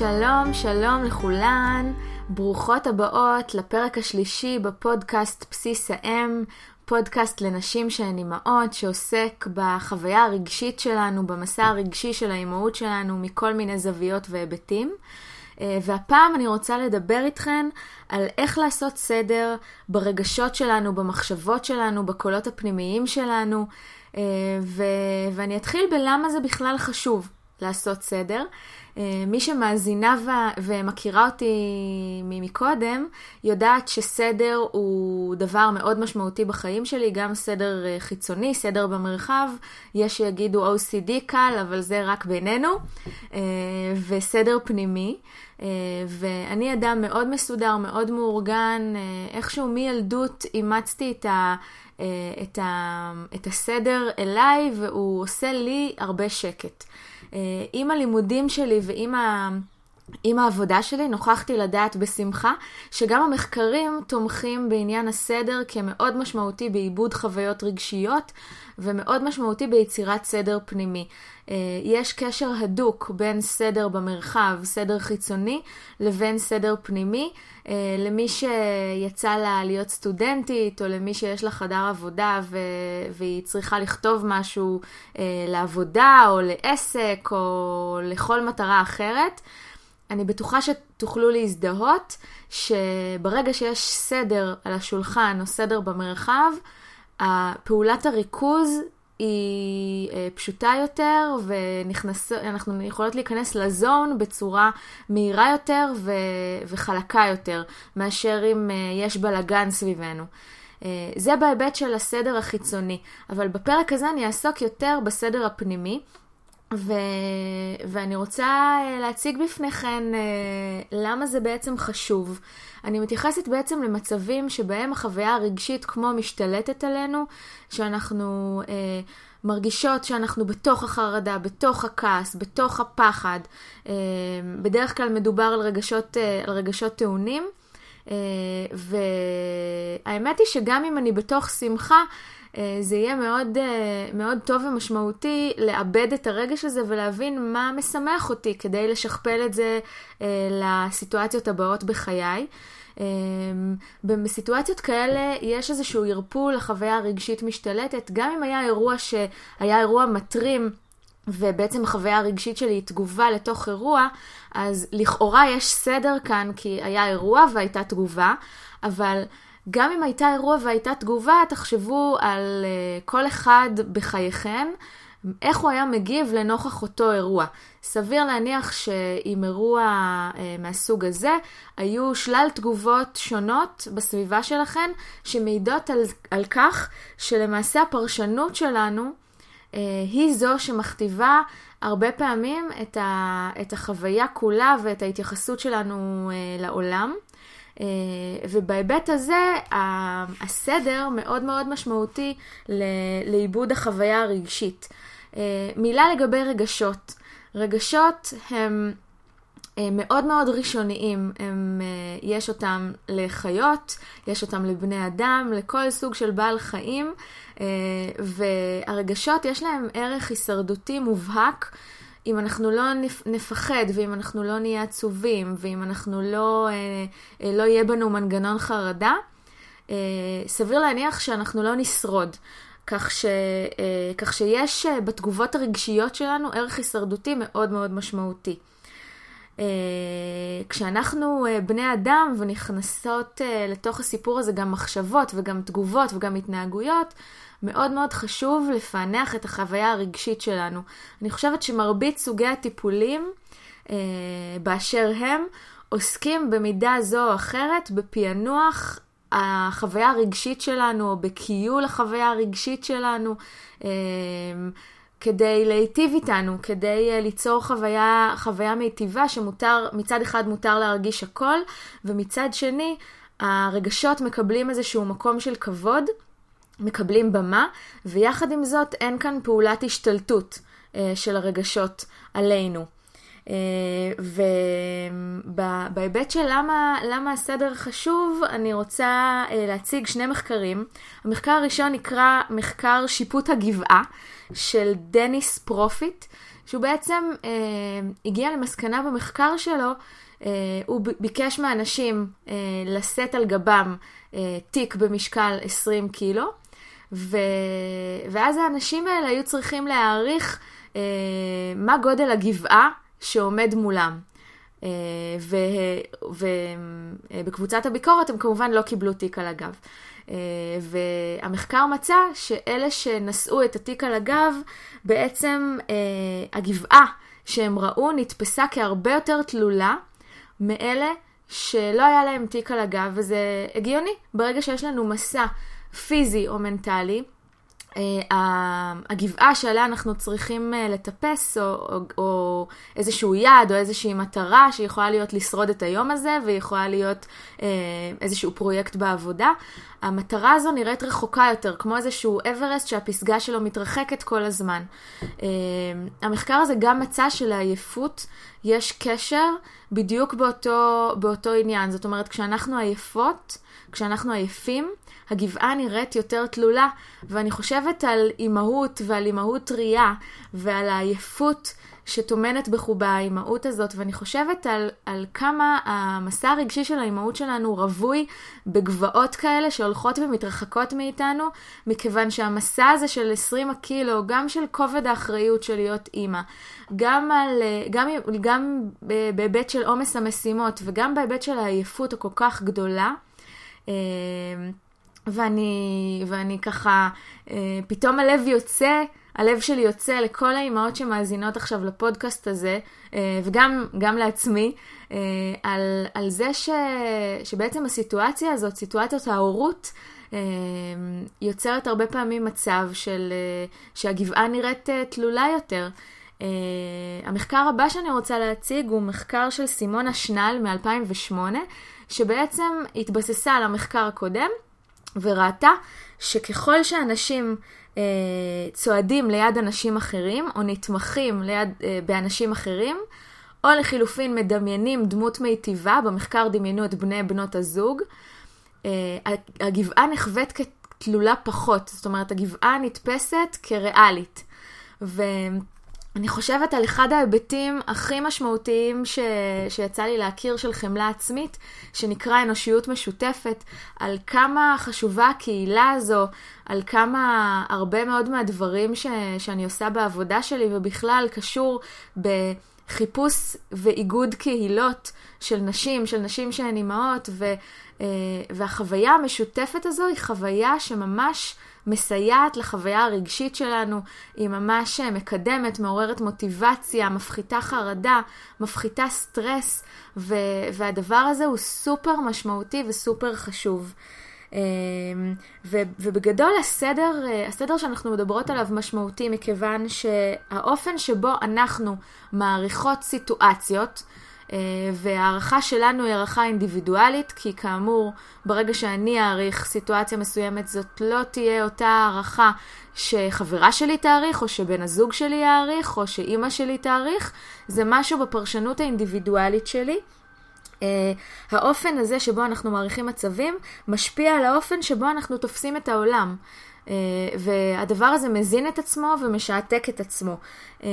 שלום, שלום לכולן, ברוכות הבאות לפרק השלישי בפודקאסט בסיס האם, פודקאסט לנשים שהן אימהות, שעוסק בחוויה הרגשית שלנו, במסע הרגשי של האימהות שלנו מכל מיני זוויות והיבטים. אה, והפעם אני רוצה לדבר איתכן על איך לעשות סדר ברגשות שלנו, במחשבות שלנו, בקולות הפנימיים שלנו, אה, ו- ואני אתחיל בלמה זה בכלל חשוב לעשות סדר. אה, מי שמאזינה ו- ומכירה אותי מקודם, יודעת שסדר הוא דבר מאוד משמעותי בחיים שלי, גם סדר אה, חיצוני, סדר במרחב, יש שיגידו OCD קל, אבל זה רק בינינו, אה, וסדר פנימי. ואני אדם מאוד מסודר, מאוד מאורגן, איכשהו מילדות אימצתי את ה... את, ה, את הסדר אליי, והוא עושה לי הרבה שקט. אה, עם הלימודים שלי ועם ה... עם העבודה שלי נוכחתי לדעת בשמחה שגם המחקרים תומכים בעניין הסדר כמאוד משמעותי בעיבוד חוויות רגשיות ומאוד משמעותי ביצירת סדר פנימי. אה, יש קשר הדוק בין סדר במרחב, סדר חיצוני, לבין סדר פנימי. אה, למי שיצא לה להיות סטודנטית, או למי שיש לה חדר עבודה ו... והיא צריכה לכתוב משהו אה, לעבודה, או לעסק, או לכל מטרה אחרת, אני בטוחה שתוכלו להזדהות שברגע שיש סדר על השולחן או סדר במרחב, פעולת הריכוז היא אה, פשוטה יותר ואנחנו יכולות להיכנס לזון בצורה מהירה יותר ו, וחלקה יותר מאשר אם אה, יש בלאגן סביבנו. אה, זה בהיבט של הסדר החיצוני, אבל בפרק הזה אני אעסוק יותר בסדר הפנימי. ו... ואני רוצה להציג בפניכן למה זה בעצם חשוב. אני מתייחסת בעצם למצבים שבהם החוויה הרגשית כמו משתלטת עלינו, שאנחנו אה, מרגישות שאנחנו בתוך החרדה, בתוך הכעס, בתוך הפחד. אה, בדרך כלל מדובר על רגשות, אה, על רגשות טעונים. אה, והאמת היא שגם אם אני בתוך שמחה, אה, זה יהיה מאוד, אה, מאוד טוב ומשמעותי לאבד את הרגש הזה ולהבין מה משמח אותי כדי לשכפל את זה לסיטואציות הבאות בחיי. בסיטואציות כאלה יש איזשהו ערפול, החוויה הרגשית משתלטת, גם אם היה אירוע שהיה אירוע מטרים. ובעצם החוויה הרגשית שלי היא תגובה לתוך אירוע, אז לכאורה יש סדר כאן, כי היה אירוע והייתה תגובה, אבל גם אם הייתה אירוע והייתה תגובה, תחשבו על uh, כל אחד בחייכם, איך הוא היה מגיב לנוכח אותו אירוע. סביר להניח שעם אירוע uh, מהסוג הזה, היו שלל תגובות שונות בסביבה שלכם, שמעידות על, על כך שלמעשה הפרשנות שלנו uh, היא זו שמכתיבה הרבה פעמים את, ה, את החוויה כולה ואת ההתייחסות שלנו לעולם. אה, ובהיבט הזה, הסדר מאוד מאוד משמעותי לעיבוד החוויה הרגשית. אה, מילה לגבי רגשות. רגשות הם אה, מאוד מאוד ראשוניים, הם, יש אותם לחיות, יש אותם לבני אדם, לכל סוג של בעל חיים, והרגשות יש להם ערך הישרדותי מובהק. אם אנחנו לא נפחד, ואם אנחנו לא נהיה עצובים, ואם אנחנו לא, אה, אה, לא יהיה בנו מנגנון חרדה, אה, סביר להניח שאנחנו לא נשרוד. כך, ש, כך שיש בתגובות הרגשיות שלנו ערך הישרדותי מאוד מאוד משמעותי. כשאנחנו בני אדם ונכנסות לתוך הסיפור הזה גם מחשבות וגם תגובות וגם התנהגויות, מאוד מאוד חשוב לפענח את החוויה הרגשית שלנו. אני חושבת שמרבית סוגי הטיפולים אה, באשר הם עוסקים במידה זו או אחרת בפענוח החוויה הרגשית שלנו או בכיול החוויה הרגשית שלנו. אה, כדי להיטיב איתנו, כדי uh, ליצור חוויה, חוויה מיטיבה שמותר, מצד אחד מותר להרגיש הכל, ומצד שני הרגשות מקבלים איזשהו מקום של כבוד, מקבלים במה, ויחד עם זאת אין כאן פעולת השתלטות אה, של הרגשות עלינו. אה, ובהיבט של למה, למה הסדר חשוב, אני רוצה אה, להציג שני מחקרים. המחקר הראשון נקרא מחקר שיפוט הגבעה של דניס פרופיט, שהוא בעצם אה, הגיע למסקנה במחקר שלו, אה, הוא ביקש מאנשים אה, לשאת על גבם אה, תיק במשקל 20 קילו, ו... ואז האנשים האלה היו צריכים להעריך אה, מה גודל הגבעה שעומד מולם. אה, ובקבוצת הביקורת הם כמובן לא קיבלו תיק על הגב. אה, והמחקר מצא שאלה שנשאו את התיק על הגב, בעצם אה, הגבעה שהם ראו נתפסה כהרבה יותר תלולה מאלה שלא היה להם תיק על הגב, וזה הגיוני. ברגע שיש לנו מסע פיזי או מנטלי, אה, הגבעה שעליה אנחנו צריכים אה, לטפס, או, או, או איזשהו יעד, או איזושהי מטרה שיכולה להיות לשרוד את היום הזה, ויכולה להיות אה, איזשהו פרויקט בעבודה. המטרה הזו נראית רחוקה יותר, כמו איזשהו אברסט שהפסגה שלו מתרחקת כל הזמן. המחקר הזה גם מצא שלעייפות יש קשר בדיוק באותו, באותו עניין. זאת אומרת, כשאנחנו עייפות, כשאנחנו עייפים, הגבעה נראית יותר תלולה, ואני חושבת על אימהות ועל אימהות טריה ועל העייפות שטומנת בחובה האימהות הזאת, ואני חושבת על, על כמה המסע הרגשי של האימהות שלנו רווי בגבעות כאלה שהולכות ומתרחקות מאיתנו, מכיוון שהמסע הזה של 20 הקילו, גם של כובד האחריות של להיות אימא, גם, על, גם, גם בהיבט של עומס המשימות וגם בהיבט של העייפות הכל כך גדולה, אה, ואני, ואני ככה, אה, פתאום הלב יוצא, הלב שלי יוצא לכל האימהות שמאזינות עכשיו לפודקאסט הזה, אה, וגם לעצמי, אה, על, על זה ש, שבעצם הסיטואציה הזאת, סיטואציית ההורות, יוצרת הרבה פעמים מצב של, שהגבעה נראית תלולה יותר. Uh, המחקר הבא שאני רוצה להציג הוא מחקר של סימונה שנל מ-2008, שבעצם התבססה על המחקר הקודם, וראתה שככל שאנשים אה, צועדים ליד אנשים אחרים, או נתמכים ליד, אה, באנשים אחרים, או לחילופין מדמיינים דמות מיטיבה, במחקר דמיינו את בני בנות הזוג, אה, הגבעה נחווית כתלולה פחות, זאת אומרת הגבעה נתפסת כריאלית. ו... אני חושבת על אחד ההיבטים הכי משמעותיים ש... שיצא לי להכיר של חמלה עצמית, שנקרא אנושיות משותפת, על כמה חשובה הקהילה הזו, על כמה הרבה מאוד מהדברים ש... שאני עושה בעבודה שלי ובכלל קשור בחיפוש ואיגוד קהילות של נשים, של נשים שהן אימהות, ו... אה, והחוויה המשותפת הזו היא חוויה שממש מסייעת לחוויה הרגשית שלנו, היא ממש מקדמת, מעוררת מוטיבציה, מפחיתה חרדה, מפחיתה סטרס, ו- והדבר הזה הוא סופר משמעותי וסופר חשוב. אמ, ו- ובגדול הסדר, הסדר שאנחנו מדברות עליו משמעותי מכיוון שהאופן שבו אנחנו מעריכות סיטואציות, אה, וההערכה שלנו היא הערכה אינדיבידואלית, כי כאמור, ברגע שאני אעריך סיטואציה מסוימת, זאת לא תהיה אותה הערכה שחברה שלי תעריך, או שבן הזוג שלי יעריך, או שאימא שלי תעריך, זה משהו בפרשנות האינדיבידואלית שלי. Uh, האופן הזה שבו אנחנו מעריכים מצבים משפיע על האופן שבו אנחנו תופסים את העולם. Uh, והדבר הזה מזין את עצמו ומשעתק את עצמו. Uh,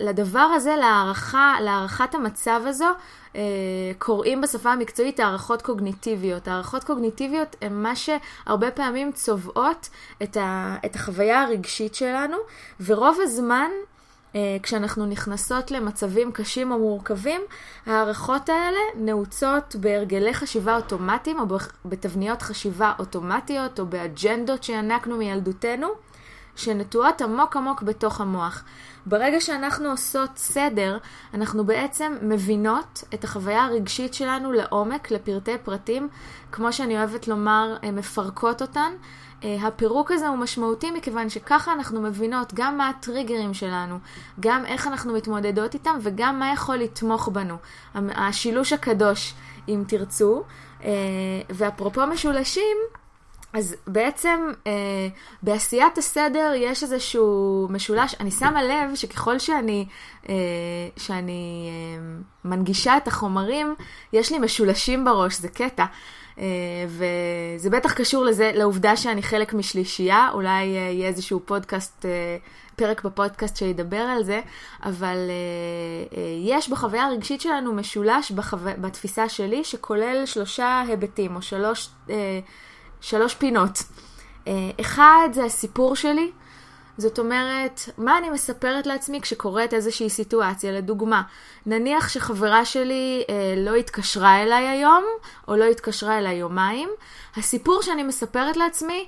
לדבר הזה, להערכה, להערכת המצב הזו, uh, קוראים בשפה המקצועית הערכות קוגניטיביות. הערכות קוגניטיביות הן מה שהרבה פעמים צובעות את, ה, את החוויה הרגשית שלנו, ורוב הזמן אה, כשאנחנו נכנסות למצבים קשים או מורכבים, ההערכות האלה נעוצות בהרגלי חשיבה אוטומטיים או בתבניות חשיבה אוטומטיות או באג'נדות שינקנו מילדותנו, שנטועות עמוק עמוק בתוך המוח. ברגע שאנחנו עושות סדר, אנחנו בעצם מבינות את החוויה הרגשית שלנו לעומק, לפרטי פרטים, כמו שאני אוהבת לומר, מפרקות אותן. אה, הפירוק הזה הוא משמעותי מכיוון שככה אנחנו מבינות גם מה הטריגרים שלנו, גם איך אנחנו מתמודדות איתם וגם מה יכול לתמוך בנו. השילוש הקדוש, אם תרצו. אה, ואפרופו משולשים, אז בעצם אה, בעשיית הסדר יש איזשהו משולש, אני שמה לב שככל שאני, שאני מנגישה את החומרים, יש לי משולשים בראש, זה קטע. אה, וזה בטח קשור לזה, לעובדה שאני חלק משלישייה, אולי אה, יהיה איזשהו פודקאסט אה, פרק בפודקאסט שידבר על זה, אבל יש בחוויה הרגשית שלנו משולש בחו... בתפיסה שלי, שכולל שלושה היבטים, או שלוש, שלוש פינות. אחד זה הסיפור שלי, זאת אומרת, מה אני מספרת לעצמי כשקורית איזושהי סיטואציה? לדוגמה, נניח שחברה שלי אה, לא התקשרה אליי היום, או לא התקשרה אליי יומיים, הסיפור שאני מספרת לעצמי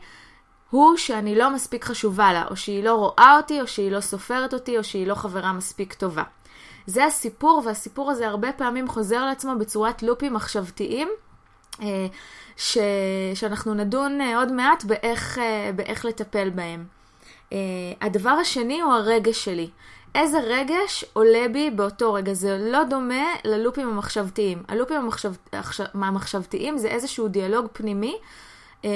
הוא שאני לא מספיק חשובה לה, או שהיא לא רואה אותי, או שהיא לא סופרת אותי, או שהיא לא חברה מספיק טובה. זה הסיפור, והסיפור הזה הרבה פעמים חוזר לעצמו בצורת לופים מחשבתיים. אה, ש... שאנחנו נדון אה, עוד מעט באיך, אה, באיך לטפל בהם. Uh, הדבר השני הוא הרגש שלי. איזה רגש עולה בי באותו רגע. זה לא דומה ללופים המחשבתיים. הלופים המחשב... המחשבתיים זה איזשהו דיאלוג פנימי uh,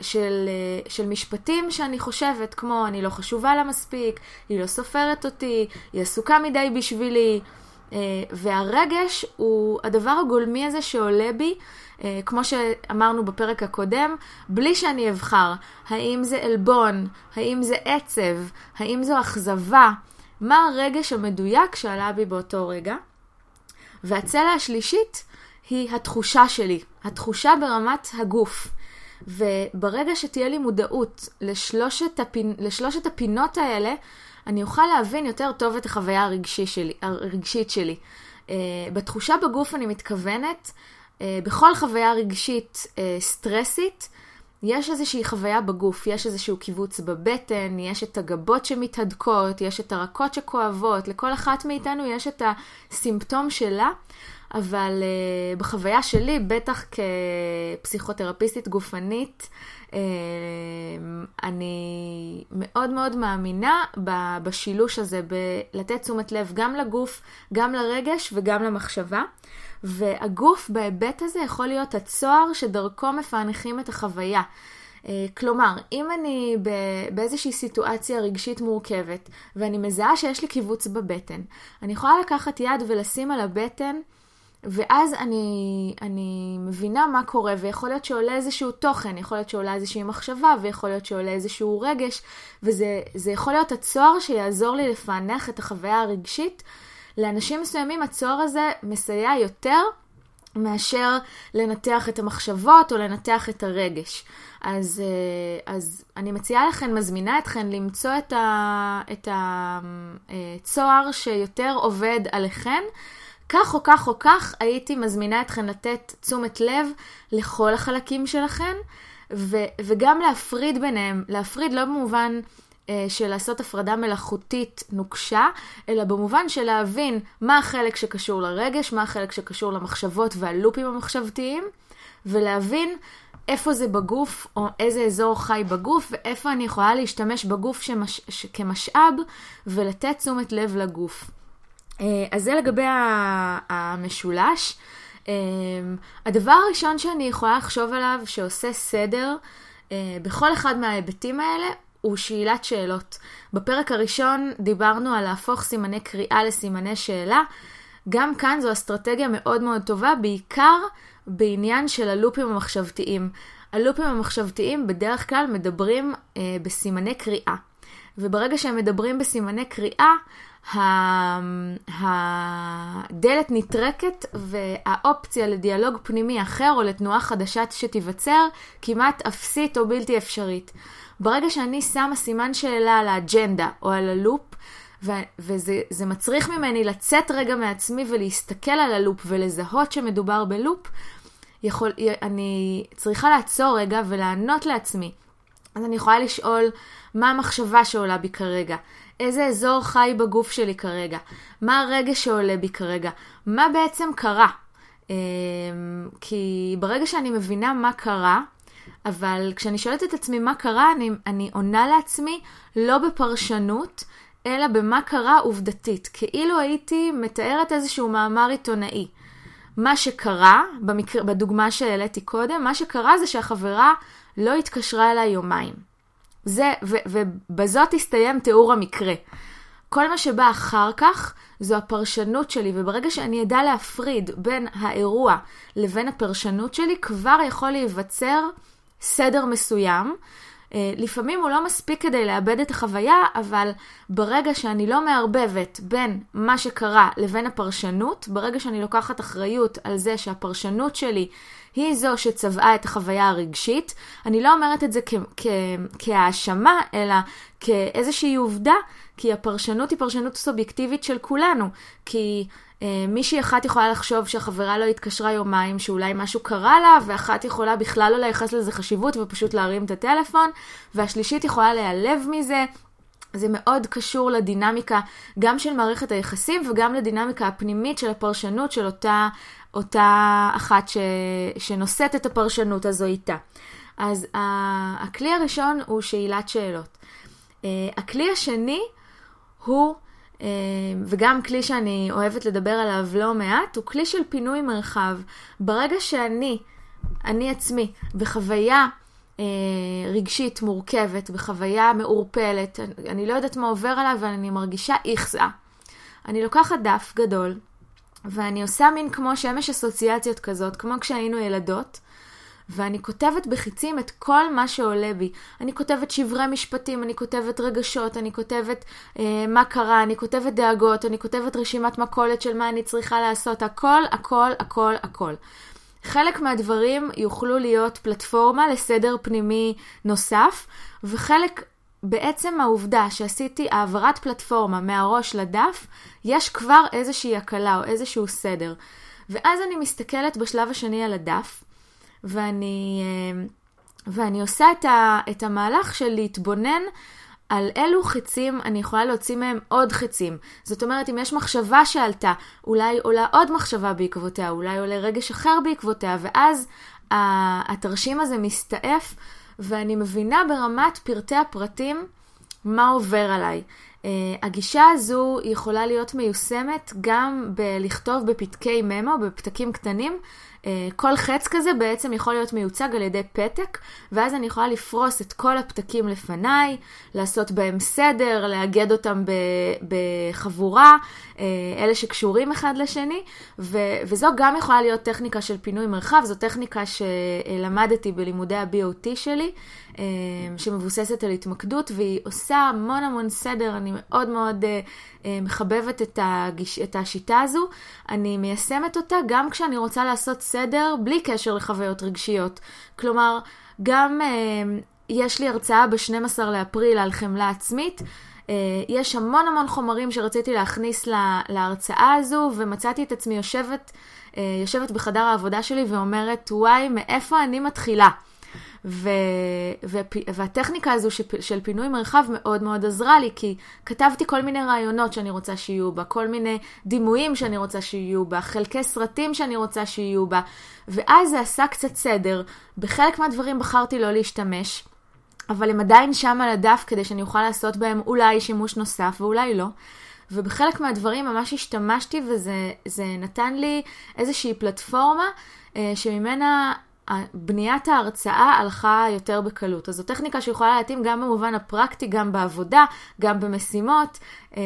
של, uh, של משפטים שאני חושבת, כמו אני לא חשובה לה מספיק, היא לא סופרת אותי, היא עסוקה מדי בשבילי. Uh, והרגש הוא הדבר הגולמי הזה שעולה בי אה, כמו שאמרנו בפרק הקודם, בלי שאני אבחר האם זה עלבון, האם זה עצב, האם זו אכזבה, מה הרגש המדויק שעלה בי באותו רגע. והצלע השלישית היא התחושה שלי, התחושה ברמת הגוף. וברגע שתהיה לי מודעות לשלושת, הפינ... לשלושת הפינות האלה, אני אוכל להבין יותר טוב את החוויה הרגשי שלי, הרגשית שלי. Uh, בתחושה בגוף אני מתכוונת אה, בכל חוויה רגשית אה, סטרסית, יש איזושהי חוויה בגוף, יש איזשהו קיבוץ בבטן, יש את הגבות שמתהדקות, יש את הרכות שכואבות, לכל אחת מאיתנו יש את הסימפטום שלה, אבל uh, בחוויה שלי, בטח כפסיכותרפיסטית גופנית, אני מאוד מאוד מאמינה בשילוש הזה, בלתת תשומת לב גם לגוף, גם לרגש וגם למחשבה. והגוף בהיבט הזה יכול להיות הצוהר שדרכו מפענחים את החוויה. אה, כלומר, אם אני באיזושהי סיטואציה רגשית מורכבת ואני מזהה שיש לי קיבוץ בבטן, אני יכולה לקחת יד ולשים על הבטן ואז אני, אני מבינה מה קורה, ויכול להיות שעולה איזשהו תוכן, יכול להיות שעולה איזושהי מחשבה, ויכול להיות שעולה איזשהו רגש, וזה יכול להיות הצוהר שיעזור לי לפענח את החוויה הרגשית לאנשים מסוימים הצוהר הזה מסייע יותר מאשר לנתח את המחשבות או לנתח את הרגש. אז, אה, אז אני מציעה לכם, מזמינה אתכם למצוא את, הצוהר שיותר עובד עליכם. כך או כך או כך, הייתי מזמינה אתכם לתת תשומת לב לכל החלקים שלכם, ו, וגם להפריד ביניהם, להפריד לא במובן אה, של לעשות הפרדה מלאכותית נוקשה, אלא במובן של להבין מה החלק שקשור לרגש, מה החלק שקשור למחשבות והלופים המחשבתיים, ולהבין איפה זה בגוף, או איזה אזור חי בגוף, ואיפה אני יכולה להשתמש בגוף שמש... ש... כמשאב, ולתת תשומת לב לגוף. אה, אז זה לגבי המשולש. אה, הדבר הראשון שאני יכולה לחשוב עליו שעושה סדר בכל אחד מההיבטים האלה הוא שאלת שאלות. בפרק הראשון דיברנו על להפוך סימני קריאה לסימני שאלה. גם כאן זו אסטרטגיה מאוד מאוד טובה, בעיקר בעניין של הלופים המחשבתיים. הלופים המחשבתיים בדרך כלל מדברים אה, בסימני קריאה. וברגע שהם מדברים בסימני קריאה, הדלת נטרקת והאופציה לדיאלוג פנימי אחר או לתנועה חדשה שתיווצר כמעט אפסית או בלתי אפשרית. ברגע שאני שמה סימן שאלה על האג'נדה או על הלופ, ו- וזה מצריך ממני לצאת רגע מעצמי ולהסתכל על הלופ ולזהות שמדובר בלופ, יכול, אני צריכה לעצור רגע ולענות לעצמי. אז אני יכולה לשאול מה המחשבה שעולה בי כרגע, איזה אזור חי בגוף שלי כרגע, מה הרגש שעולה בי כרגע, מה בעצם קרה. אמ, כי ברגע שאני מבינה מה קרה, אבל כשאני שואלת את עצמי מה קרה, אני, אני עונה לעצמי לא בפרשנות, אלא במה קרה עובדתית. כאילו הייתי מתארת איזשהו מאמר עיתונאי. מה שקרה, במקרה, בדוגמה שהעליתי קודם, מה שקרה זה שהחברה לא התקשרה אליי יומיים. זה, ו, ובזאת הסתיים תיאור המקרה. כל מה שבא אחר כך זו הפרשנות שלי, וברגע שאני אדע להפריד בין האירוע לבין הפרשנות שלי, כבר יכול להיווצר סדר מסוים, אה, לפעמים הוא לא מספיק כדי לאבד את החוויה, אבל ברגע שאני לא מערבבת בין מה שקרה לבין הפרשנות, ברגע שאני לוקחת אחריות על זה שהפרשנות שלי היא זו שצבעה את החוויה הרגשית, אני לא אומרת את זה כהאשמה, אלא כאיזושהי עובדה, כי הפרשנות היא פרשנות סובייקטיבית של כולנו. כי אה, מישהי אחת יכולה לחשוב שהחברה לא התקשרה יומיים, שאולי משהו קרה לה, ואחת יכולה בכלל לא לייחס לזה חשיבות ופשוט להרים את הטלפון, והשלישית יכולה להיעלב מזה. זה מאוד קשור לדינמיקה גם של מערכת היחסים וגם לדינמיקה הפנימית של הפרשנות של אותה, אותה אחת ש, שנושאת את הפרשנות הזו איתה. אז הכלי הראשון הוא שאלת שאלות. אה, הכלי השני הוא אה, וגם כלי שאני אוהבת לדבר עליו לא מעט, הוא כלי של פינוי מרחב. ברגע שאני, אני עצמי, בחוויה אה, רגשית מורכבת, בחוויה מעורפלת, אני לא יודעת מה עובר עליי ואני מרגישה איכסה. אני לוקחת דף גדול, ואני עושה מין כמו שמש אסוציאציות כזאת, כמו כשהיינו ילדות, ואני כותבת בחיצים את כל מה שעולה בי. אני כותבת שברי משפטים, אני כותבת רגשות, אני כותבת אה, מה קרה, אני כותבת דאגות, אני כותבת רשימת מכולת של מה אני צריכה לעשות, הכל, הכל, הכל, הכל. חלק מהדברים יוכלו להיות פלטפורמה לסדר פנימי נוסף, וחלק בעצם העובדה שעשיתי העברת פלטפורמה מהראש לדף, יש כבר איזושהי הקלה או איזשהו סדר. ואז אני מסתכלת בשלב השני על הדף, ואני, אה, ואני עושה את, ה, את המהלך של להתבונן על אילו חצים אני יכולה להוציא מהם עוד חצים. זאת אומרת, אם יש מחשבה שעלתה, אולי עולה עוד מחשבה בעקבותיה, אולי עולה רגש אחר בעקבותיה, ואז התרשים הזה מסתעף, ואני מבינה ברמת פרטי הפרטים מה עובר עליי. Uh, הגישה הזו יכולה להיות מיושמת גם בלכתוב בפתקי ממו, בפתקים קטנים, כל חץ כזה בעצם יכול להיות מיוצג על ידי פתק, ואז אני יכולה לפרוס את כל הפתקים לפניי, לעשות בהם סדר, לאגד אותם בחבורה, אה, אלה שקשורים אחד לשני, ו- וזו גם יכולה להיות טכניקה של פינוי מרחב, זו טכניקה שלמדתי בלימודי ה-BOT שלי, אה, שמבוססת על התמקדות, והיא עושה המון המון סדר, אני מאוד מאוד מחבבת את, הגיש, את השיטה הזו. אני מיישמת אותה גם כשאני רוצה לעשות סדר בלי קשר לחוויות רגשיות. כלומר, גם אה, יש לי הרצאה ב-12 לאפריל על חמלה עצמית. אה, יש המון המון חומרים שרציתי להכניס לה, להרצאה הזו, ומצאתי את עצמי יושבת, אה, יושבת בחדר העבודה שלי ואומרת, וואי, מאיפה אני מתחילה? ו, ו, והטכניקה הזו של פינוי מרחב מאוד מאוד עזרה לי, כי כתבתי כל מיני רעיונות שאני רוצה שיהיו בה, כל מיני דימויים שאני רוצה שיהיו בה, חלקי סרטים שאני רוצה שיהיו בה, ואז זה עשה קצת סדר. בחלק מהדברים בחרתי לא להשתמש, אבל הם עדיין שם על הדף כדי שאני אוכל לעשות בהם אולי שימוש נוסף ואולי לא. ובחלק מהדברים ממש השתמשתי וזה נתן לי איזושהי פלטפורמה אה, שממנה בניית ההרצאה הלכה יותר בקלות. אז זו טכניקה שיכולה להתאים גם במובן הפרקטי, גם בעבודה, גם במשימות. אה,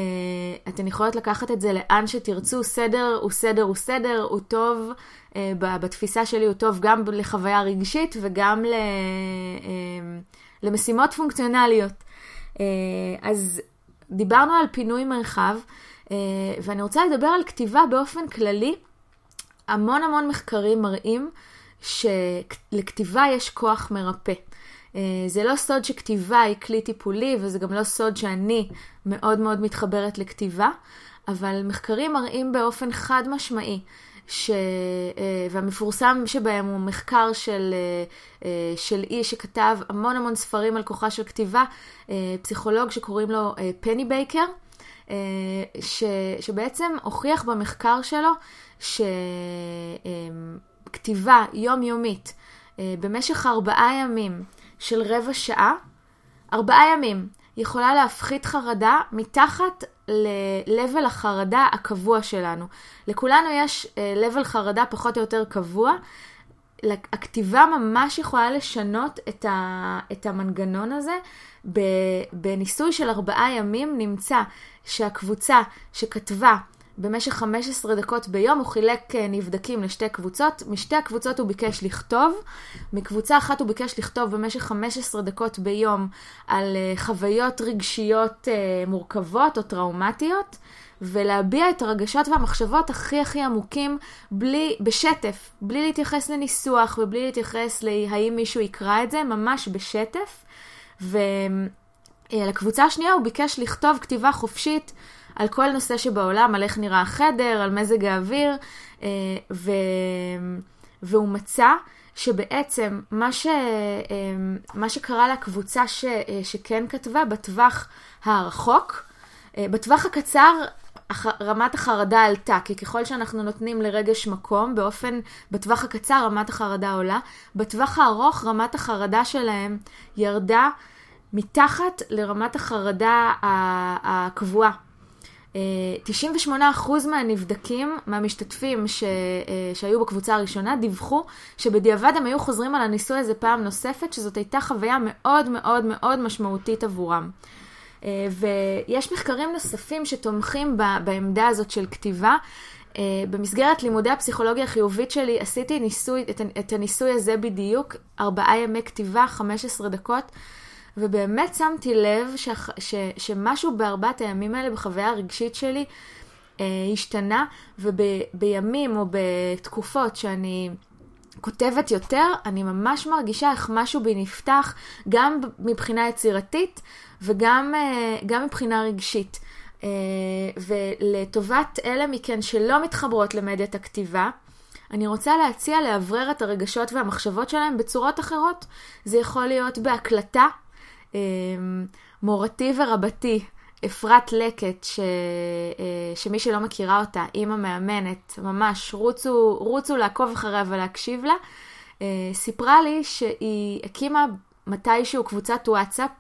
אתן יכולות לקחת את זה לאן שתרצו, סדר הוא סדר הוא סדר, הוא טוב, אה, בתפיסה שלי הוא טוב גם לחוויה רגשית וגם אה, למשימות פונקציונליות. אז דיברנו על פינוי מרחב, ואני רוצה לדבר על כתיבה באופן כללי. המון המון מחקרים מראים שלכתיבה יש כוח מרפא. אה, זה לא סוד שכתיבה היא כלי טיפולי, וזה גם לא סוד שאני מאוד מאוד מתחברת לכתיבה, אבל מחקרים מראים באופן חד משמעי, ש... אה, והמפורסם שבהם הוא מחקר של, אה, של איש שכתב המון המון ספרים על כוחה של כתיבה, פסיכולוג שקוראים לו פני בייקר, ש... שבעצם הוכיח במחקר שלו ש... כתיבה יומיומית אה, במשך ארבעה ימים של רבע שעה, ארבעה ימים, יכולה להפחית חרדה מתחת ל-level החרדה הקבוע שלנו. לכולנו יש uh, level חרדה פחות או יותר קבוע. הכתיבה ממש יכולה לשנות את, ה, את המנגנון הזה. בניסוי של ארבעה ימים נמצא שהקבוצה שכתבה במשך 15 דקות ביום הוא חילק אה, נבדקים לשתי קבוצות. משתי הקבוצות הוא ביקש לכתוב. מקבוצה אחת הוא ביקש לכתוב במשך 15 דקות ביום על אה, חוויות רגשיות אה, מורכבות או טראומטיות. ולהביע את הרגשות והמחשבות הכי הכי עמוקים בלי, בשטף, בלי להתייחס לניסוח ובלי להתייחס להאם מישהו יקרא את זה, ממש בשטף. ולקבוצה השנייה הוא ביקש לכתוב כתיבה חופשית על כל נושא שבעולם, על איך נראה החדר, על מזג האוויר, אה, ו... והוא מצא שבעצם מה, ש... אה, מה שקרה לקבוצה ש... אה, שכן כתבה בטווח הרחוק, בטווח הקצר רמת החרדה עלתה, כי ככל שאנחנו נותנים לרגש מקום, באופן, בטווח הקצר רמת החרדה עולה, בטווח הארוך רמת החרדה שלהם ירדה מתחת לרמת החרדה הקבועה. 98% מהנבדקים, מהמשתתפים ש, שהיו בקבוצה הראשונה, דיווחו שבדיעבד הם היו חוזרים על הניסוי הזה פעם נוספת, שזאת הייתה חוויה מאוד מאוד מאוד משמעותית עבורם. אה, ויש מחקרים נוספים שתומכים בעמדה הזאת של כתיבה. אה, במסגרת לימודי הפסיכולוגיה החיובית שלי עשיתי ניסוי, את הניסוי הזה בדיוק, ארבעה ימי כתיבה, 15 דקות. ובאמת שמתי לב ש, ש, שמשהו בארבעת הימים האלה בחוויה הרגשית שלי אה, השתנה, ובימים או בתקופות שאני כותבת יותר, אני ממש מרגישה איך משהו בי נפתח, גם מבחינה יצירתית וגם אה, מבחינה רגשית. אה, ולטובת אלה מכן שלא מתחברות למדיית הכתיבה, אני רוצה להציע לאוורר את הרגשות והמחשבות שלהם בצורות אחרות. זה יכול להיות בהקלטה מורתי ורבתי, אפרת לקט, ש... אה, שמי שלא מכירה אותה, אימא מאמנת, ממש, רוצו, רוצו לעקוב אחריה ולהקשיב לה, אה, סיפרה לי שהיא הקימה מתישהו קבוצת וואטסאפ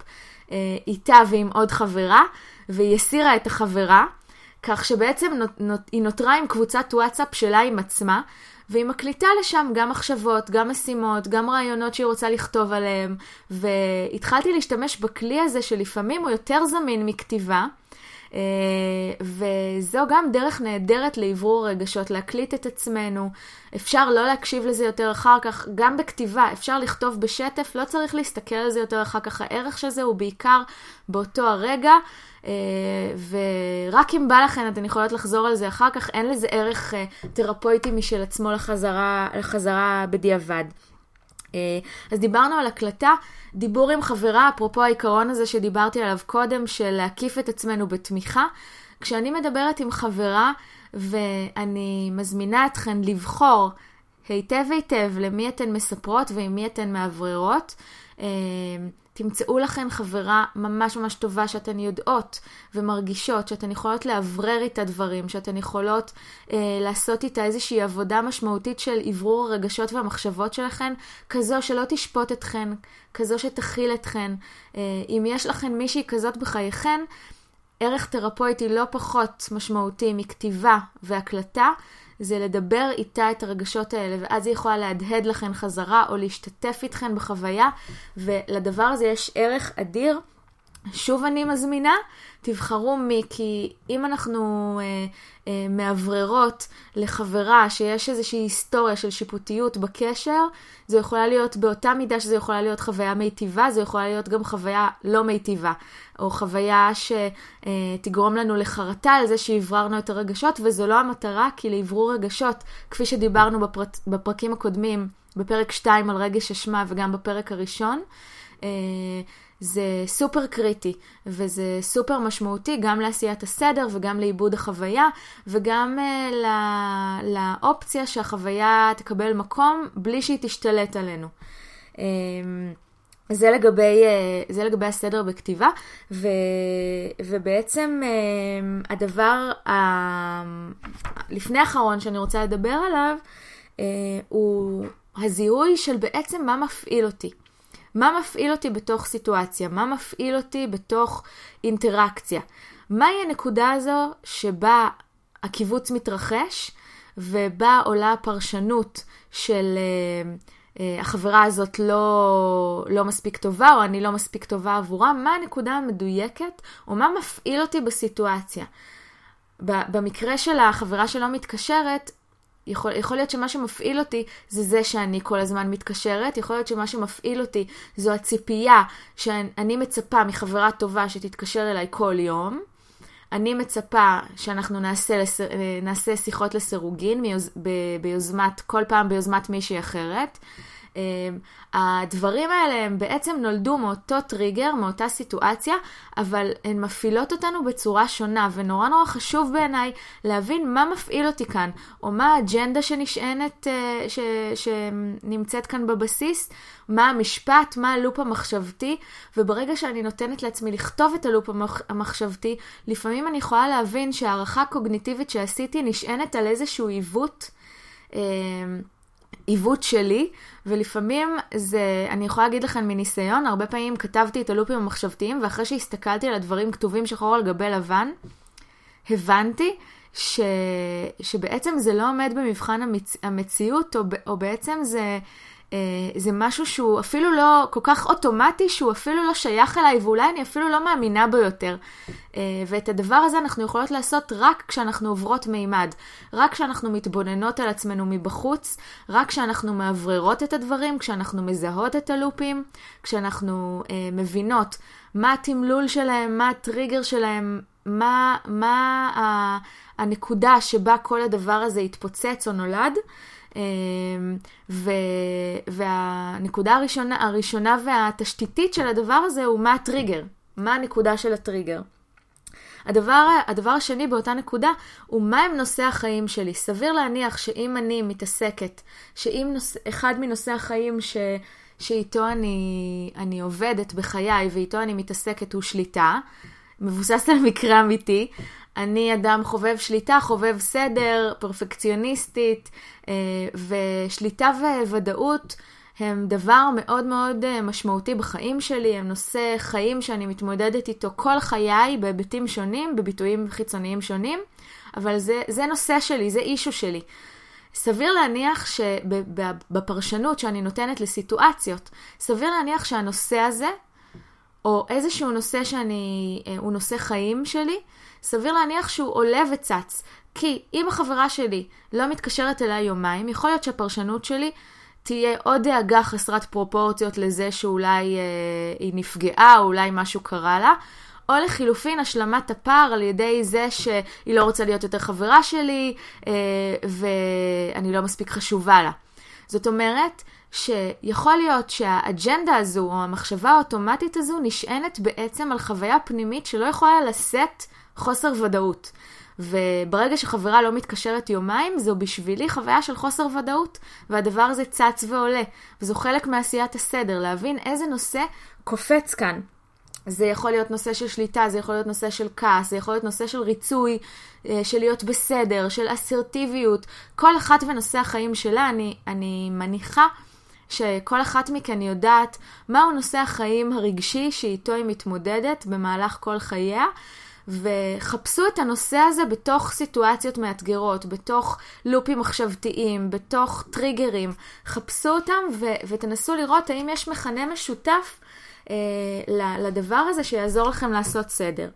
אה, איתה ועם עוד חברה, והיא הסירה את החברה, כך שבעצם היא נותרה עם קבוצת וואטסאפ שלה עם עצמה, והיא מקליטה לשם גם מחשבות, גם משימות, גם רעיונות שהיא רוצה לכתוב עליהם, והתחלתי להשתמש בכלי הזה שלפעמים הוא יותר זמין מכתיבה. Uh, וזו גם דרך נהדרת לאוורור רגשות, להקליט את עצמנו. אפשר לא להקשיב לזה יותר אחר כך, גם בכתיבה, אפשר לכתוב בשטף, לא צריך להסתכל על זה יותר אחר כך. הערך של זה הוא בעיקר באותו הרגע. אה, ורק אם בא לכן אתן יכולות לחזור על זה אחר כך, אין לזה ערך אה, תרפויטי משל עצמו לחזרה, לחזרה בדיעבד. אה, אז דיברנו על הקלטה, דיבור עם חברה, אפרופו העיקרון הזה שדיברתי עליו קודם, של להקיף את עצמנו בתמיכה. כשאני מדברת עם חברה ואני מזמינה אתכן לבחור היטב היטב למי אתן מספרות ועם מי אתן מאווררות, תמצאו לכן חברה ממש ממש טובה שאתן יודעות ומרגישות, שאתן יכולות לאוורר איתה דברים, שאתן יכולות אה, לעשות איתה איזושהי עבודה משמעותית של אוורור הרגשות והמחשבות שלכן, כזו שלא תשפוט אתכן, כזו שתכיל אתכן. אה, אם יש לכן מישהי כזאת בחייכן, ערך תרפויטי לא פחות משמעותי מכתיבה והקלטה, זה לדבר איתה את הרגשות האלה, ואז היא יכולה להדהד לכן חזרה או להשתתף איתכן בחוויה, ולדבר הזה יש ערך אדיר. שוב אני מזמינה, תבחרו מי, כי אם אנחנו אה, אה, מאווררות לחברה שיש איזושהי היסטוריה של שיפוטיות בקשר, זו יכולה להיות באותה מידה שזו יכולה להיות חוויה מיטיבה, זו יכולה להיות גם חוויה לא מיטיבה, או חוויה שתגרום לנו לחרטה על זה שהבררנו את הרגשות, וזו לא המטרה, כי לאוורור רגשות, כפי שדיברנו בפר... בפרקים הקודמים, בפרק 2 על רגש אשמה וגם בפרק הראשון, אה, זה סופר קריטי, וזה סופר משמעותי גם לעשיית הסדר וגם לעיבוד החוויה, וגם uh, לא, לאופציה שהחוויה תקבל מקום בלי שהיא תשתלט עלינו. Um, זה לגבי, uh, זה לגבי הסדר בכתיבה, ו, ובעצם uh, הדבר ה... לפני האחרון שאני רוצה לדבר עליו, uh, הוא הזיהוי של בעצם מה מפעיל אותי. מה מפעיל אותי בתוך סיטואציה? מה מפעיל אותי בתוך אינטראקציה? מהי הנקודה הזו שבה הקיבוץ מתרחש ובה עולה הפרשנות של uh, uh, החברה הזאת לא, לא מספיק טובה או אני לא מספיק טובה עבורה? מה הנקודה המדויקת או מה מפעיל אותי בסיטואציה? במקרה של החברה שלא מתקשרת, יכול, יכול להיות שמה שמפעיל אותי זה זה שאני כל הזמן מתקשרת, יכול להיות שמה שמפעיל אותי זו הציפייה שאני מצפה מחברה טובה שתתקשר אליי כל יום. אני מצפה שאנחנו נעשה, לס... נעשה שיחות לסירוגין מיוז... ב... ביוזמת, כל פעם ביוזמת מישהי אחרת. אמ, הדברים האלה הם בעצם נולדו מאותו טריגר, מאותה סיטואציה, אבל הן מפעילות אותנו בצורה שונה, ונורא נורא חשוב בעיניי להבין מה מפעיל אותי כאן, או מה האג'נדה שנשענת, אה, ש, שנמצאת כאן בבסיס, מה המשפט, מה הלופ המחשבתי, וברגע שאני נותנת לעצמי לכתוב את הלופ המחשבתי, לפעמים אני יכולה להבין שהערכה קוגניטיבית שעשיתי נשענת על איזשהו עיוות. עיוות שלי, ולפעמים זה, אני יכולה להגיד לכם מניסיון, הרבה פעמים כתבתי את הלופים המחשבתיים, ואחרי שהסתכלתי על הדברים כתובים שחור על גבי לבן, הבנתי ש, שבעצם זה לא עומד במבחן המצ, המציאות, או, או בעצם זה... אה, זה משהו שהוא אפילו לא כל כך אוטומטי, שהוא אפילו לא שייך אליי, ואולי אני אפילו לא מאמינה בו יותר. אה, ואת הדבר הזה אנחנו יכולות לעשות רק כשאנחנו עוברות מימד, רק כשאנחנו מתבוננות על עצמנו מבחוץ, רק כשאנחנו מאווררות את הדברים, כשאנחנו מזהות את הלופים, כשאנחנו אה, מבינות מה התמלול שלהם, מה הטריגר שלהם, מה, מה הנקודה שבה כל הדבר הזה התפוצץ או נולד. אמ, ו, והנקודה הראשונה, הראשונה והתשתיתית של הדבר הזה הוא מה הטריגר, מה הנקודה של הטריגר. הדבר, הדבר השני באותה נקודה הוא מה הם נושאי החיים שלי. סביר להניח שאם אני מתעסקת, שאם נוש, אחד מנושאי החיים ש, שאיתו אני, אני עובדת בחיי ואיתו אני מתעסקת הוא שליטה, מבוסס על מקרה אמיתי, אני אדם חובב שליטה, חובב סדר, פרפקציוניסטית, אה, ושליטה וודאות הם דבר מאוד מאוד אה, משמעותי בחיים שלי, הם נושא חיים שאני מתמודדת איתו כל חיי בהיבטים שונים, בביטויים חיצוניים שונים, אבל זה, זה נושא שלי, זה אישו שלי. סביר להניח שבפרשנות שאני נותנת לסיטואציות, סביר להניח שהנושא הזה, או איזשהו נושא שאני, אה, הוא נושא חיים שלי, סביר להניח שהוא עולה וצץ. כי אם החברה שלי לא מתקשרת אליי יומיים, יכול להיות שהפרשנות שלי תהיה עוד דאגה חסרת פרופורציות לזה שאולי אה, היא נפגעה, או אולי משהו קרה לה, או לחילופין השלמת הפער על ידי זה שהיא לא רוצה להיות יותר חברה שלי, אה, ואני לא מספיק חשובה לה. זאת אומרת, שיכול להיות שהאג'נדה הזו, או המחשבה האוטומטית הזו, נשענת בעצם על חוויה פנימית שלא יכולה לשאת חוסר ודאות. וברגע שחברה לא מתקשרת יומיים, זו בשבילי חוויה של חוסר ודאות, והדבר הזה צץ ועולה. וזו חלק מעשיית הסדר, להבין איזה נושא קופץ כאן. זה יכול להיות נושא של שליטה, זה יכול להיות נושא של כעס, זה יכול להיות נושא של ריצוי, אה, של להיות בסדר, של אסרטיביות. כל אחת ונושא החיים שלה, אני, אני מניחה שכל אחת מכן יודעת מהו נושא החיים הרגשי שאיתו היא מתמודדת במהלך כל חייה. וחפשו את הנושא הזה בתוך סיטואציות מאתגרות, בתוך לופים מחשבתיים, בתוך טריגרים. חפשו אותם ו- ותנסו לראות האם יש מכנה משותף אה, לדבר הזה שיעזור לכם לעשות סדר.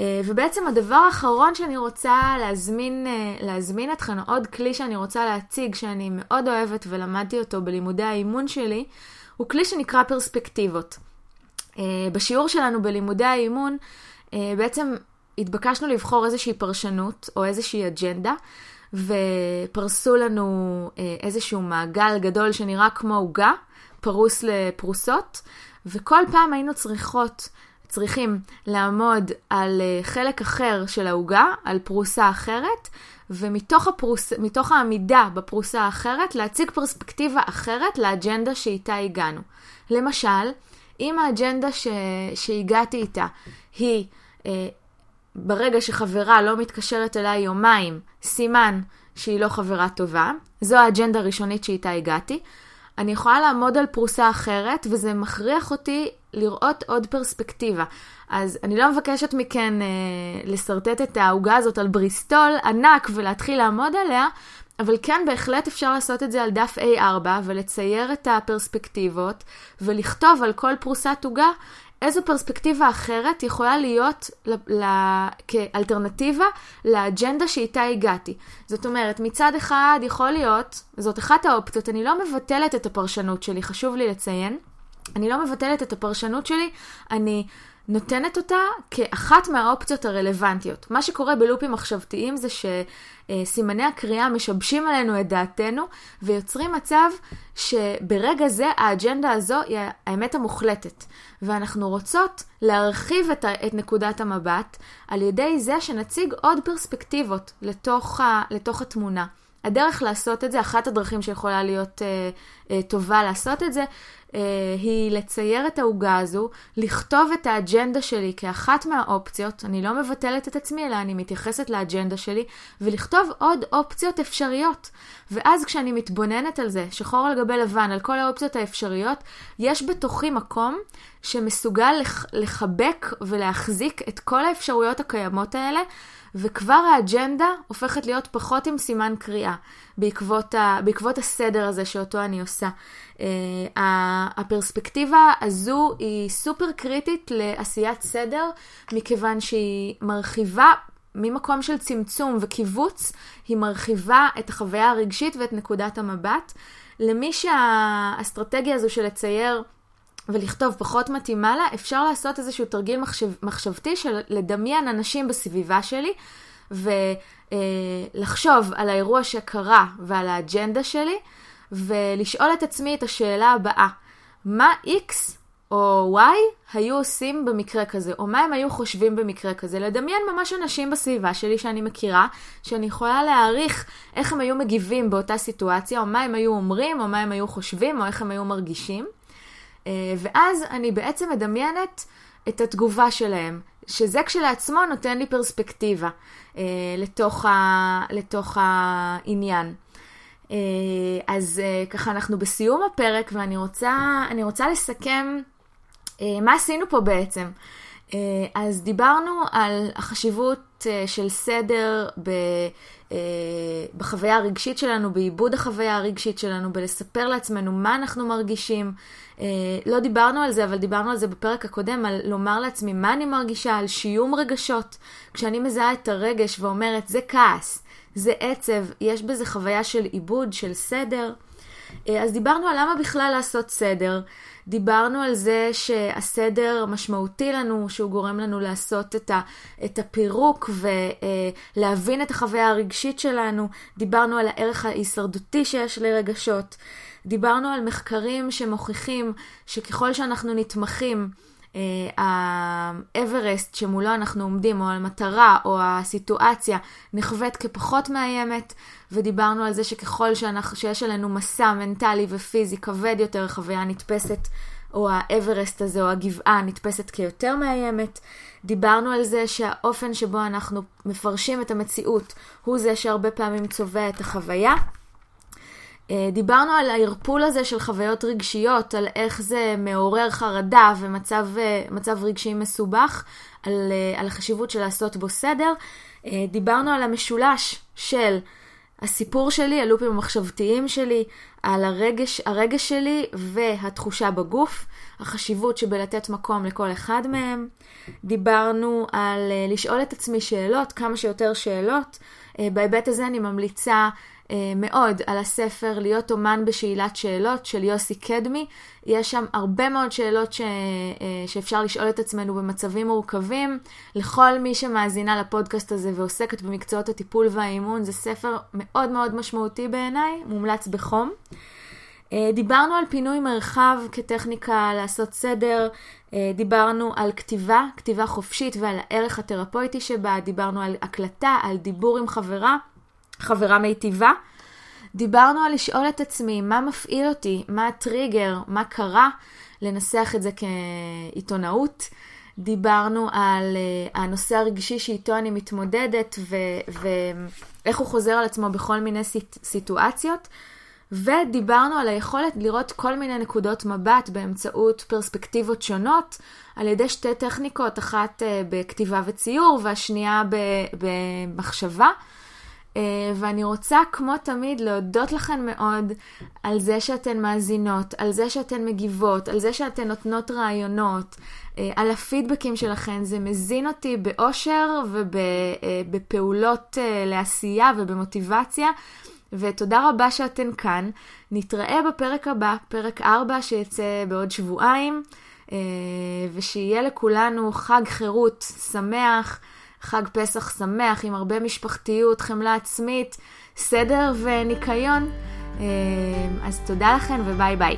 אה, ובעצם הדבר האחרון שאני רוצה להזמין, אה, להזמין אתכם, עוד כלי שאני רוצה להציג, שאני מאוד אוהבת ולמדתי אותו בלימודי האימון שלי, הוא כלי שנקרא פרספקטיבות. אה, בשיעור שלנו בלימודי האימון, בעצם התבקשנו לבחור איזושהי פרשנות או איזושהי אג'נדה, ופרסו לנו אה, איזשהו מעגל גדול שנראה כמו עוגה, פרוס לפרוסות, וכל פעם היינו צריכות, צריכים לעמוד על אה, חלק אחר של העוגה, על פרוסה אחרת, ומתוך הפרוס, העמידה בפרוסה האחרת, להציג פרספקטיבה אחרת לאג'נדה שאיתה הגענו. למשל, אם האג'נדה ש... שהגעתי איתה היא אה, ברגע שחברה לא מתקשרת אליי יומיים, סימן שהיא לא חברה טובה, זו האג'נדה הראשונית שאיתה הגעתי. אני יכולה לעמוד על פרוסה אחרת, וזה מכריח אותי לראות עוד פרספקטיבה. אז אני לא מבקשת מכן אה, לשרטט את העוגה הזאת על בריסטול ענק ולהתחיל לעמוד עליה, אבל כן, בהחלט אפשר לעשות את זה על דף A4 ולצייר את הפרספקטיבות ולכתוב על כל פרוסת עוגה איזו פרספקטיבה אחרת יכולה להיות ל- ל- כאלטרנטיבה לאג'נדה שאיתה הגעתי. זאת אומרת, מצד אחד יכול להיות, זאת אחת האופציות, אני לא מבטלת את הפרשנות שלי, חשוב לי לציין. אני לא מבטלת את הפרשנות שלי, אני נותנת אותה כאחת מהאופציות הרלוונטיות. מה שקורה בלופים מחשבתיים זה שסימני הקריאה משבשים עלינו את דעתנו ויוצרים מצב שברגע זה האג'נדה הזו היא האמת המוחלטת. ואנחנו רוצות להרחיב את, את נקודת המבט על ידי זה שנציג עוד פרספקטיבות לתוך, ה, לתוך התמונה. הדרך לעשות את זה, אחת הדרכים שיכולה להיות אה, אה, טובה לעשות את זה, היא לצייר את העוגה הזו, לכתוב את האג'נדה שלי כאחת מהאופציות, אני לא מבטלת את עצמי, אלא אני מתייחסת לאג'נדה שלי, ולכתוב עוד אופציות אפשריות. ואז כשאני מתבוננת על זה, שחור על גבי לבן, על כל האופציות האפשריות, יש בתוכי מקום שמסוגל לח- לחבק ולהחזיק את כל האפשרויות הקיימות האלה, וכבר האג'נדה הופכת להיות פחות עם סימן קריאה, בעקבות, ה, בעקבות הסדר הזה שאותו אני עושה. Uh, הפרספקטיבה הזו היא סופר קריטית לעשיית סדר, מכיוון שהיא מרחיבה ממקום של צמצום וקיבוץ, היא מרחיבה את החוויה הרגשית ואת נקודת המבט. למי שהאסטרטגיה הזו של לצייר ולכתוב פחות מתאימה לה, אפשר לעשות איזשהו תרגיל מחשב, מחשבתי של לדמיין אנשים בסביבה שלי ולחשוב על האירוע שקרה ועל האג'נדה שלי ולשאול את עצמי את השאלה הבאה, מה X או Y היו עושים במקרה כזה, או מה הם היו חושבים במקרה כזה. לדמיין ממש אנשים בסביבה שלי שאני מכירה, שאני יכולה להעריך איך הם היו מגיבים באותה סיטואציה, או מה הם היו אומרים, או מה הם היו חושבים, או איך הם היו מרגישים. ואז אני בעצם מדמיינת את התגובה שלהם, שזה כשלעצמו נותן לי פרספקטיבה לתוך, ה, לתוך העניין. אז ככה אנחנו בסיום הפרק ואני רוצה, רוצה לסכם מה עשינו פה בעצם. אז דיברנו על החשיבות של סדר ב, בחוויה הרגשית שלנו, בעיבוד החוויה הרגשית שלנו, בלספר לעצמנו מה אנחנו מרגישים. לא דיברנו על זה, אבל דיברנו על זה בפרק הקודם, על לומר לעצמי מה אני מרגישה, על שיום רגשות. כשאני מזהה את הרגש ואומרת, זה כעס, זה עצב, יש בזה חוויה של עיבוד, של סדר. אז דיברנו על למה בכלל לעשות סדר. דיברנו על זה שהסדר משמעותי לנו, שהוא גורם לנו לעשות את, ה, את הפירוק ולהבין את החוויה הרגשית שלנו. דיברנו על הערך ההישרדותי שיש לרגשות. דיברנו על מחקרים שמוכיחים שככל שאנחנו נתמכים, האברסט שמולו אנחנו עומדים, או המטרה, או הסיטואציה, נחווית כפחות מאיימת, ודיברנו על זה שככל שאנחנו, שיש עלינו מסע מנטלי ופיזי כבד יותר, החוויה נתפסת, או האברסט הזה, או הגבעה, נתפסת כיותר מאיימת. דיברנו על זה שהאופן שבו אנחנו מפרשים את המציאות, הוא זה שהרבה פעמים צובע את החוויה. דיברנו על הערפול הזה של חוויות רגשיות, על איך זה מעורר חרדה ומצב רגשי מסובך, על, על החשיבות של לעשות בו סדר. דיברנו על המשולש של הסיפור שלי, הלופים המחשבתיים שלי, על הרגש, הרגש שלי והתחושה בגוף, החשיבות שבלתת מקום לכל אחד מהם. דיברנו על לשאול את עצמי שאלות, כמה שיותר שאלות. בהיבט הזה אני ממליצה מאוד על הספר להיות אומן בשאלת שאלות של יוסי קדמי. יש שם הרבה מאוד שאלות ש... שאפשר לשאול את עצמנו במצבים מורכבים. לכל מי שמאזינה לפודקאסט הזה ועוסקת במקצועות הטיפול והאימון, זה ספר מאוד מאוד משמעותי בעיניי, מומלץ בחום. דיברנו על פינוי מרחב כטכניקה לעשות סדר, דיברנו על כתיבה, כתיבה חופשית ועל הערך התרפויטי שבה, דיברנו על הקלטה, על דיבור עם חברה. חברה מיטיבה. דיברנו על לשאול את עצמי מה מפעיל אותי, מה הטריגר, מה קרה, לנסח את זה כעיתונאות. דיברנו על uh, הנושא הרגשי שאיתו אני מתמודדת ואיך הוא חוזר על עצמו בכל מיני סיט- סיטואציות. ודיברנו על היכולת לראות כל מיני נקודות מבט באמצעות פרספקטיבות שונות, על ידי שתי טכניקות, אחת uh, בכתיבה וציור והשנייה במחשבה. ואני רוצה, כמו תמיד, להודות לכן מאוד על זה שאתן מאזינות, על זה שאתן מגיבות, על זה שאתן נותנות רעיונות, על הפידבקים שלכן. זה מזין אותי באושר ובפעולות לעשייה ובמוטיבציה. ותודה רבה שאתן כאן. נתראה בפרק הבא, פרק 4 שיצא בעוד שבועיים, ושיהיה לכולנו חג חירות שמח. חג פסח שמח עם הרבה משפחתיות, חמלה עצמית, סדר וניקיון. אז תודה לכם וביי ביי.